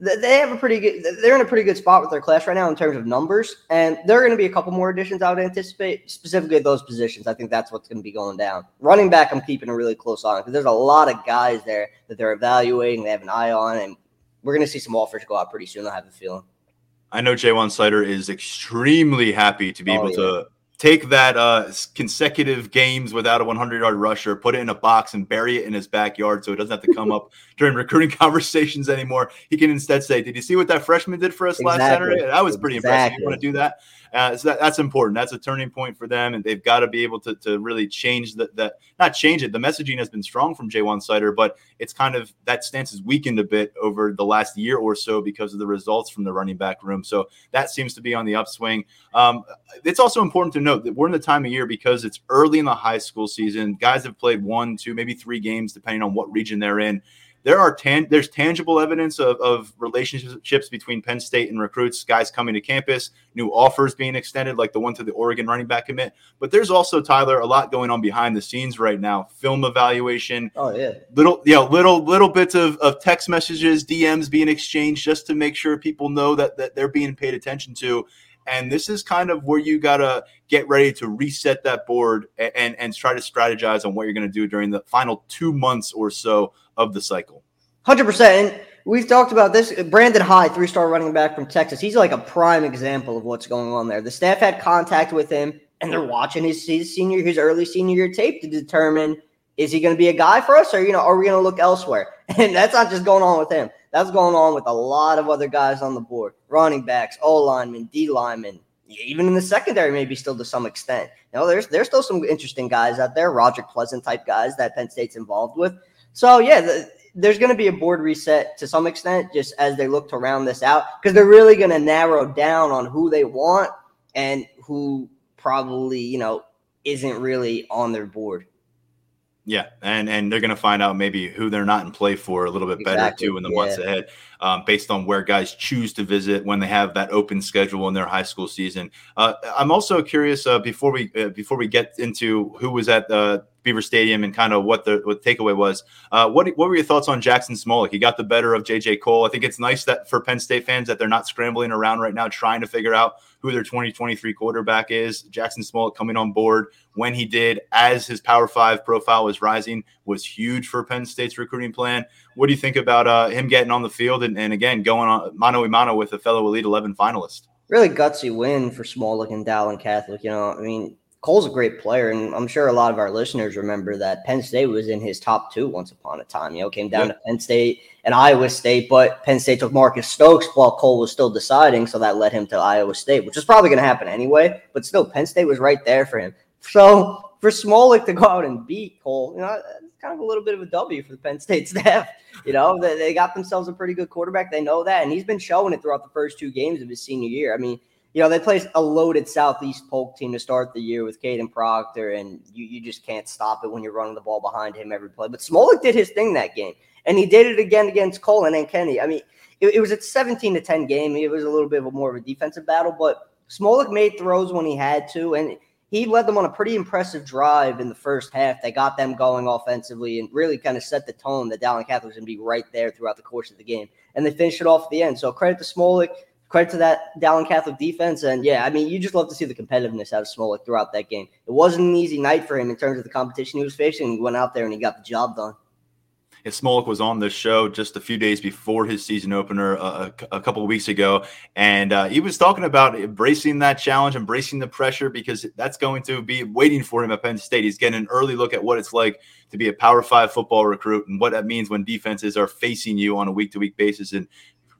they have a pretty good they're in a pretty good spot with their class right now in terms of numbers and there are going to be a couple more additions i would anticipate specifically those positions. I think that's what's going to be going down. Running back i'm keeping a really close eye on because there's a lot of guys there that they're evaluating they have an eye on and we're going to see some offers go out pretty soon i have a feeling. I know Ja'Juan Seider is extremely happy to be oh, able yeah. to take that uh, consecutive games without a 100 yard rusher, put it in a box, and bury it in his backyard so it doesn't have to come up *laughs* during recruiting *laughs* conversations anymore. He can instead say, Did you see what that freshman did for us exactly. last Saturday? That was pretty exactly. impressive. You want to do that? Uh, so that, that's important. That's a turning point for them, and they've got to be able to, to really change that. That not change it. The messaging has been strong from Ja'Juan Seider, but it's kind of that stance has weakened a bit over the last year or so because of the results from the running back room. So that seems to be on the upswing. Um, it's also important to note that we're in the time of year because it's early in the high school season. Guys have played one, two, maybe three games depending on what region they're in there are tan- there's tangible evidence of, of relationships between Penn State and recruits, guys coming to campus, new offers being extended, like the one to the Oregon running back commit. But there's also Tyler a lot going on behind the scenes right now. Film evaluation. Oh yeah. Little yeah, little little bits of, of text messages, DMs being exchanged just to make sure people know that, that they're being paid attention to. And this is kind of where you got to get ready to reset that board and, and, and try to strategize on what you're going to do during the final two months or so of the cycle. 100%. And we've talked about this. Brandon High, three star running back from Texas. He's like a prime example of what's going on there. The staff had contact with him and they're watching his, his senior, his early senior year tape to determine is he going to be a guy for us or, you know, are we going to look elsewhere? *laughs* And that's not just going on with him. That's going on with a lot of other guys on the board running backs, O linemen, D linemen, even in the secondary, maybe still to some extent. You know, there's there's still some interesting guys out there, Roger Pleasant type guys that Penn State's involved with. So yeah, the, there's going to be a board reset to some extent, just as they look to round this out, because they're really going to narrow down on who they want and who probably you know isn't really on their board. Yeah, and and they're going to find out maybe who they're not in play for a little bit exactly. better too in the yeah. months ahead, um, based on where guys choose to visit when they have that open schedule in their high school season. Uh, I'm also curious uh, before we uh, before we get into who was at the Beaver Stadium and kind of what the what the takeaway was. Uh, what what were your thoughts on Jackson Smolik? He got the better of JJ Kohl. I think it's nice that for Penn State fans that they're not scrambling around right now trying to figure out who their 2023 quarterback is. Jackson Smolik coming on board when he did, as his Power Five profile was rising, was huge for Penn State's recruiting plan. What do you think about uh, him getting on the field and, and again going on mano a mano with a fellow Elite 11 finalist? Really gutsy win for Smolik and Dowling Catholic. You know, I mean, Kohl's a great player, and I'm sure a lot of our listeners remember that Penn State was in his top two once upon a time. You know, came down to Penn State and Iowa State, but Penn State took Marcus Stokes while Kohl was still deciding, so that led him to Iowa State, which is probably going to happen anyway. But still, Penn State was right there for him. So for Smolik to go out and beat Kohl, you know, it's kind of a little bit of a W for the Penn State *laughs* staff. You know, they, they got themselves a pretty good quarterback. They know that, and he's been showing it throughout the first two games of his senior year. I mean you know, they play a loaded Southeast Polk team to start the year with Kadyn Proctor, and you, you just can't stop it when you're running the ball behind him every play. But Smolik did his thing that game, and he did it again against Kohl and Ankeny. I mean, it, it was a 17 to 10 game. It was a little bit of a more of a defensive battle, but Smolik made throws when he had to, and he led them on a pretty impressive drive in the first half. They got them going offensively and really kind of set the tone that Dowling Catholic was going to be right there throughout the course of the game. And they finished it off at the end. So credit to Smolik credit to that Dowling Catholic defense. And yeah, I mean, you just love to see the competitiveness out of Smolik throughout that game. It wasn't an easy night for him in terms of the competition he was facing. He went out there and he got the job done. If Smolik was on this show just a few days before his season opener uh, a, a, couple of weeks ago, and uh, he was talking about embracing that challenge, embracing the pressure because that's going to be waiting for him at Penn State. He's getting an early look at what it's like to be a Power Five football recruit and what that means when defenses are facing you on a week to week basis and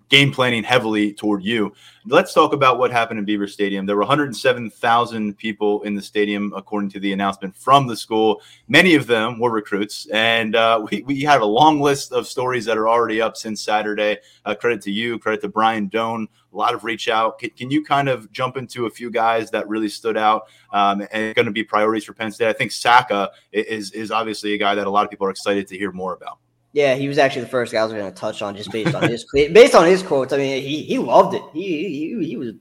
game planning heavily toward you. Let's talk about what happened in Beaver Stadium. There were 107,000 people in the stadium, according to the announcement from the school. Many of them were recruits, and uh, *laughs* we, we have a long list of stories that are already up since Saturday. Uh, credit to you, credit to Brian Dohn. A lot of reach out. Can, can you kind of jump into a few guys that really stood out um, and going to be priorities for Penn State? I think Saka is is obviously a guy that a lot of people are excited to hear more about. Yeah, he was actually the first guy I was going to touch on just based on his *laughs* based on his quotes. I mean, he he loved it. He he, he was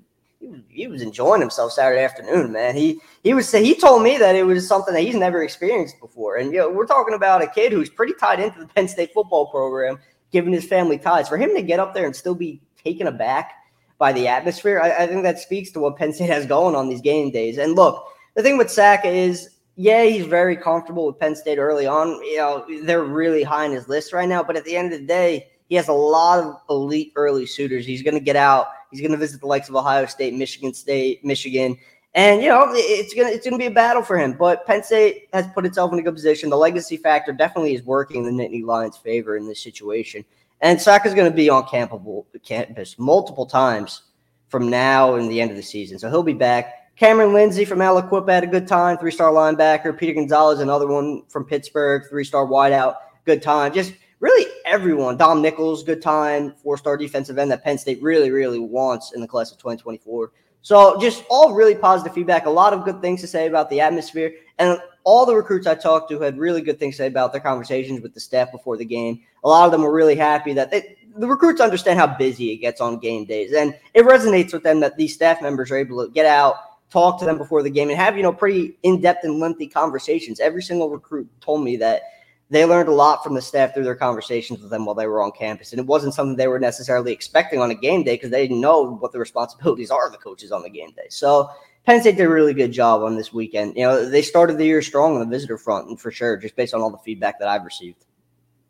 he was enjoying himself Saturday afternoon, man. He he was he told me that it was something that he's never experienced before. And you know, we're talking about a kid who's pretty tied into the Penn State football program, given his family ties. For him to get up there and still be taken aback by the atmosphere, I, I think that speaks to what Penn State has going on these game days. And look, the thing with Saka is yeah, he's very comfortable with Penn State early on. You know, they're really high on his list right now. But at the end of the day, he has a lot of elite early suitors. He's going to get out. He's going to visit the likes of Ohio State, Michigan State, Michigan, and you know it's gonna it's gonna be a battle for him. But Penn State has put itself in a good position. The legacy factor definitely is working in the Nittany Lions' favor in this situation. And Saka's going to be on campus multiple times from now and the end of the season. So he'll be back. Cameron Lindsay from Aliquippa had a good time, three star linebacker. Peter Gonzalez, another one from Pittsburgh, three star wideout, good time. Just really everyone. Dom Nichols, good time, four star defensive end that Penn State really, really wants in the class of 2024. So just all really positive feedback, a lot of good things to say about the atmosphere. And all the recruits I talked to had really good things to say about their conversations with the staff before the game. A lot of them were really happy that they, the recruits understand how busy it gets on game days. And it resonates with them that these staff members are able to get out talk to them before the game and have you know pretty in-depth and lengthy conversations. Every single recruit told me that they learned a lot from the staff through their conversations with them while they were on campus. And it wasn't something they were necessarily expecting on a game day because they didn't know what the responsibilities are of the coaches on the game day. So penn state did a really good job on this weekend. You know they started the year strong on the visitor front and for sure just based on all the feedback that i've received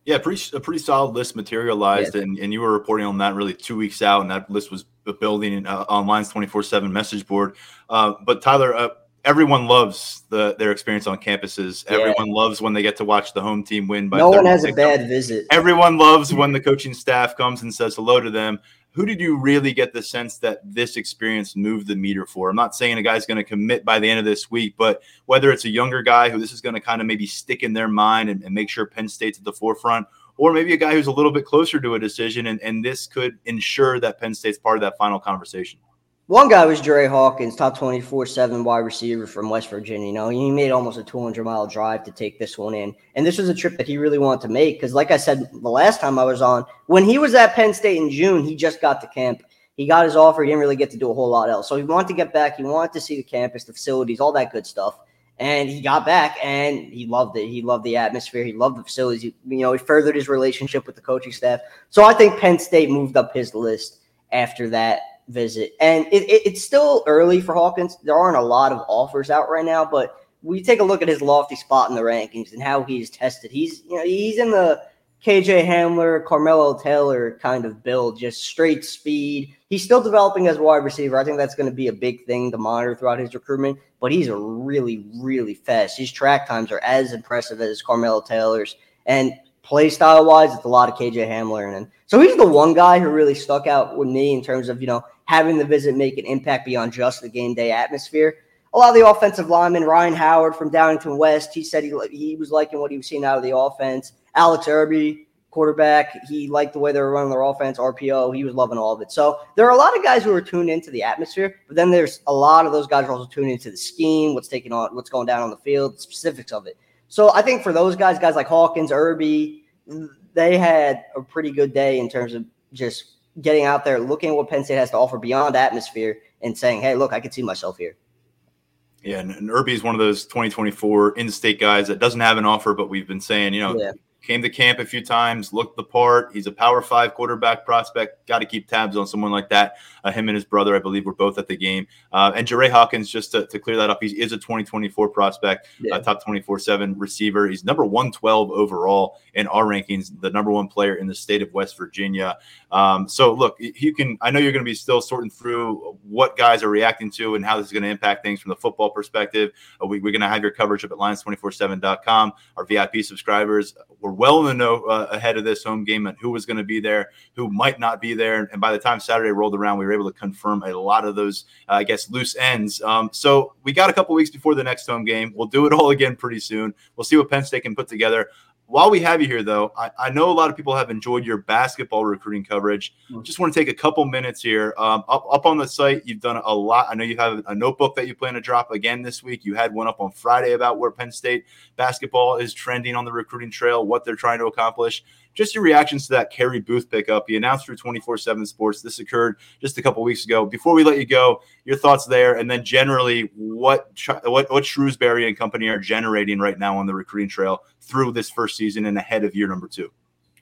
yeah, pretty a pretty solid list materialized, yeah. and, and you were reporting on that really two weeks out, and that list was building uh, on Lions twenty four seven message board. Uh, but Tyler, uh, everyone loves the their experience on campuses. Yeah. Everyone loves when they get to watch the home team win. By no one has a bad visit. Everyone loves when the coaching staff comes and says hello to them who did you really get the sense that this experience moved the meter for? I'm not saying a guy's going to commit by the end of this week, but whether it's a younger guy who this is going to kind of maybe stick in their mind and, and, make sure Penn State's at the forefront, or maybe a guy who's a little bit closer to a decision, and, and this could ensure that Penn State's part of that final conversation. One guy was Dre Hawkins, top 24 7 wide receiver from West Virginia. You know, he made almost a 200 mile drive to take this one in. And this was a trip that he really wanted to make because, like I said the last time I was on, when he was at Penn State in June, he just got to camp. He got his offer. He didn't really get to do a whole lot else. So he wanted to get back. He wanted to see the campus, the facilities, all that good stuff. And he got back and he loved it. He loved the atmosphere. He loved the facilities. He, you know, he furthered his relationship with the coaching staff. So I think Penn State moved up his list after that visit. And it, it, it's still early for Hawkins. There aren't a lot of offers out right now, but we take a look at his lofty spot in the rankings and how he's tested. He's you know he's in the KJ Hamler, Carmelo Taylor kind of build, just straight speed. He's still developing as a wide receiver. I think that's going to be a big thing to monitor throughout his recruitment. But he's a really, really fast. His track times are as impressive as Carmelo Taylor's. And play style wise, it's a lot of KJ Hamler. And so he's the one guy who really stuck out with me in terms of, you know, having the visit make an impact beyond just the game day atmosphere. A lot of the offensive linemen, Ryan Howard from Downingtown West, he said he, he was liking what he was seeing out of the offense. Alex Irby, quarterback, he liked the way they were running their offense, RPO, he was loving all of it. So there are a lot of guys who are tuned into the atmosphere, but then there's a lot of those guys are also tuned into the scheme, what's taking on, what's going down on the field, the specifics of it. So I think for those guys, guys like Hawkins, Irby, they had a pretty good day in terms of just getting out there, looking at what Penn State has to offer beyond atmosphere, and saying, "Hey, look, I can see myself here." Yeah, and, and Irby is one of those 2024 in-state guys that doesn't have an offer, but we've been saying, you know, yeah. came to camp a few times, looked the part. He's a power five quarterback prospect. Got to keep tabs on someone like that. Uh, him and his brother, I believe, were both at the game. Uh, and Jerry Hawkins, just to, to, clear that up, he is a 2024 prospect, yeah. top 24 7 receiver. He's number 112 overall in our rankings, the number one player in the state of West Virginia. Um, so, look, you can, I know you're going to be still sorting through what guys are reacting to and how this is going to impact things from the football perspective. Uh, we, are going to have your coverage up at lions247.com. Our VIP subscribers were well in the know uh, ahead of this home game and who was going to be there, who might not be there. And by the time Saturday rolled around, we were able to confirm a lot of those, uh, I guess, loose ends. Um, so we got a couple weeks before the next home game. We'll do it all again pretty soon. We'll see what Penn State can put together while we have you here, though, I, I, know a lot of people have enjoyed your basketball recruiting coverage. Mm-hmm. Just want to take a couple minutes here. Um, up, up on the site, you've done a lot. I know you have a notebook that you plan to drop again this week. You had one up on Friday about where Penn State basketball is trending on the recruiting trail, what they're trying to accomplish just your reactions to that Carey Booth pickup. He announced through 24 7 Sports. This occurred just a couple weeks ago. Before we let you go, your thoughts there, and then generally what, what, what Shrewsberry and company are generating right now on the recruiting trail through this first season and ahead of year number two.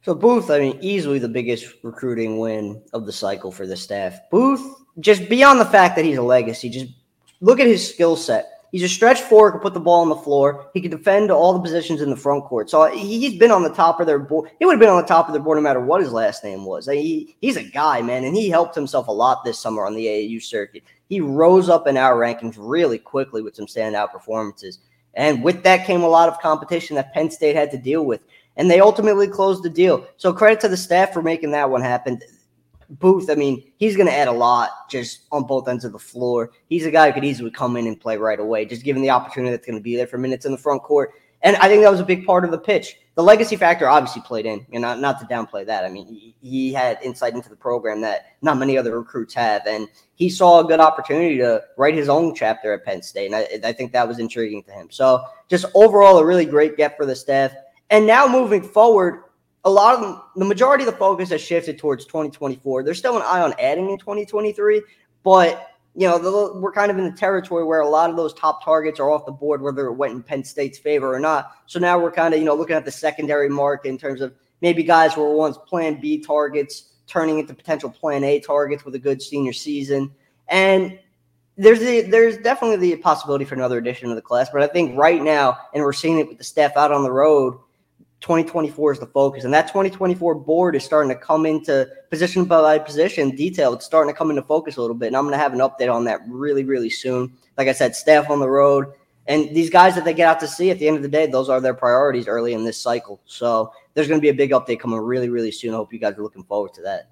So Booth, I mean, easily the biggest recruiting win of the cycle for the staff. Booth, just beyond the fact that he's a legacy, just look at his skill set. He's a stretch four, can put the ball on the floor. He can defend all the positions in the front court. So he's been on the top of their board. He would have been on the top of their board no matter what his last name was. He, he's a guy, man, and he helped himself a lot this summer on the AAU circuit. He rose up in our rankings really quickly with some standout performances. And with that came a lot of competition that Penn State had to deal with. And they ultimately closed the deal. So credit to the staff for making that one happen. Booth, I mean, he's going to add a lot just on both ends of the floor. He's a guy who could easily come in and play right away, just given the opportunity that's going to be there for minutes in the front court. And I think that was a big part of the pitch. The legacy factor obviously played in, and not, not to downplay that. I mean, he, he had insight into the program that not many other recruits have, and he saw a good opportunity to write his own chapter at Penn State, and I, I think that was intriguing to him. So, just overall, a really great get for the staff. And now moving forward, a lot of them, the majority of the focus has shifted towards 2024. There's still an eye on adding in 2023, but you know, the, we're kind of in the territory where a lot of those top targets are off the board, whether it went in Penn State's favor or not. So now we're kind of, you know, looking at the secondary market in terms of maybe guys who were once plan B targets turning into potential plan A targets with a good senior season. And there's the, there's definitely the possibility for another addition to the class. But I think right now, and we're seeing it with the staff out on the road – 2024 is the focus. And that 2024 board is starting to come into position by position detail. It's starting to come into focus a little bit. And I'm going to have an update on that really, really soon. Like I said, staff on the road. And these guys that they get out to see at the end of the day, those are their priorities early in this cycle. So there's going to be a big update coming really, really soon. I hope you guys are looking forward to that.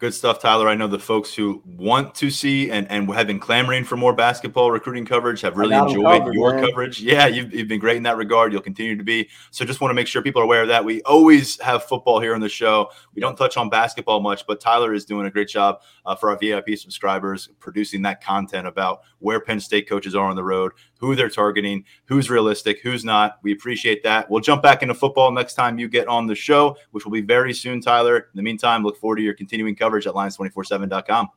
Good stuff, Tyler. I know the folks who want to see and, and have been clamoring for more basketball recruiting coverage have really enjoyed covered, your man. coverage. Yeah, you've, you've been great in that regard. You'll continue to be. So just want to make sure people are aware of that. We always have football here on the show. We don't touch on basketball much, but Tyler is doing a great job uh, for our VIP subscribers producing that content about where Penn State coaches are on the road, who they're targeting, who's realistic, who's not. We appreciate that. We'll jump back into football next time you get on the show, which will be very soon, Tyler. In the meantime, look forward to your continuing coverage at lions247.com.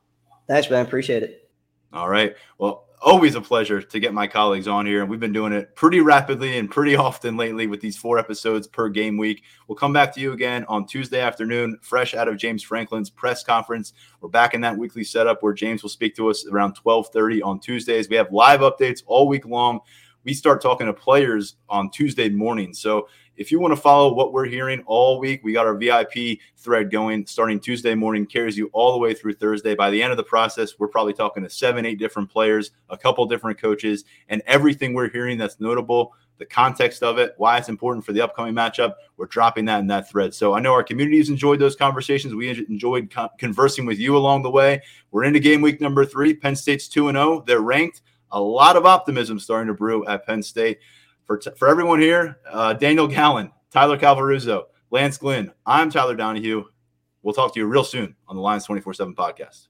Thanks, man. Appreciate it. All right. Well, always a pleasure to get my colleagues on here. And we've been doing it pretty rapidly and pretty *laughs* often lately with these four episodes per game week. We'll come back to you again on Tuesday afternoon, fresh out of James Franklin's press conference. We're back in that weekly setup where James will speak to us around 12:30 on Tuesdays. We have live updates all week long. We start talking to players on Tuesday morning. So if you want to follow what we're hearing all week, we got our VIP thread going starting Tuesday morning, carries you all the way through Thursday. By the end of the process, we're probably talking to seven, eight different players, a couple different coaches, and everything we're hearing that's notable, the context of it, why it's important for the upcoming matchup, we're dropping that in that thread. So I know our communities enjoyed those conversations. We enjoyed conversing with you along the way. We're into game week number three. Penn State's 2 0. They're ranked. A lot of optimism starting to brew at Penn State for, t- for everyone here, uh, Daniel Gallen, Tyler Calvaruso, Lance Glynn, I'm Tyler Donohue. We'll talk to you real soon on the Lions 24 7 podcast.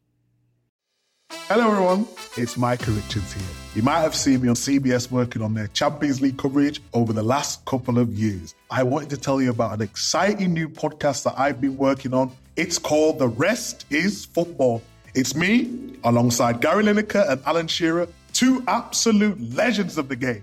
Hello, everyone. It's Micah Richards here. You might have seen me on CBS working on their Champions League coverage over the last couple of years. I wanted to tell you about an exciting new podcast that I've been working on. It's called The Rest is Football. It's me, alongside Gary Lineker and Alan Shearer, two absolute legends of the game.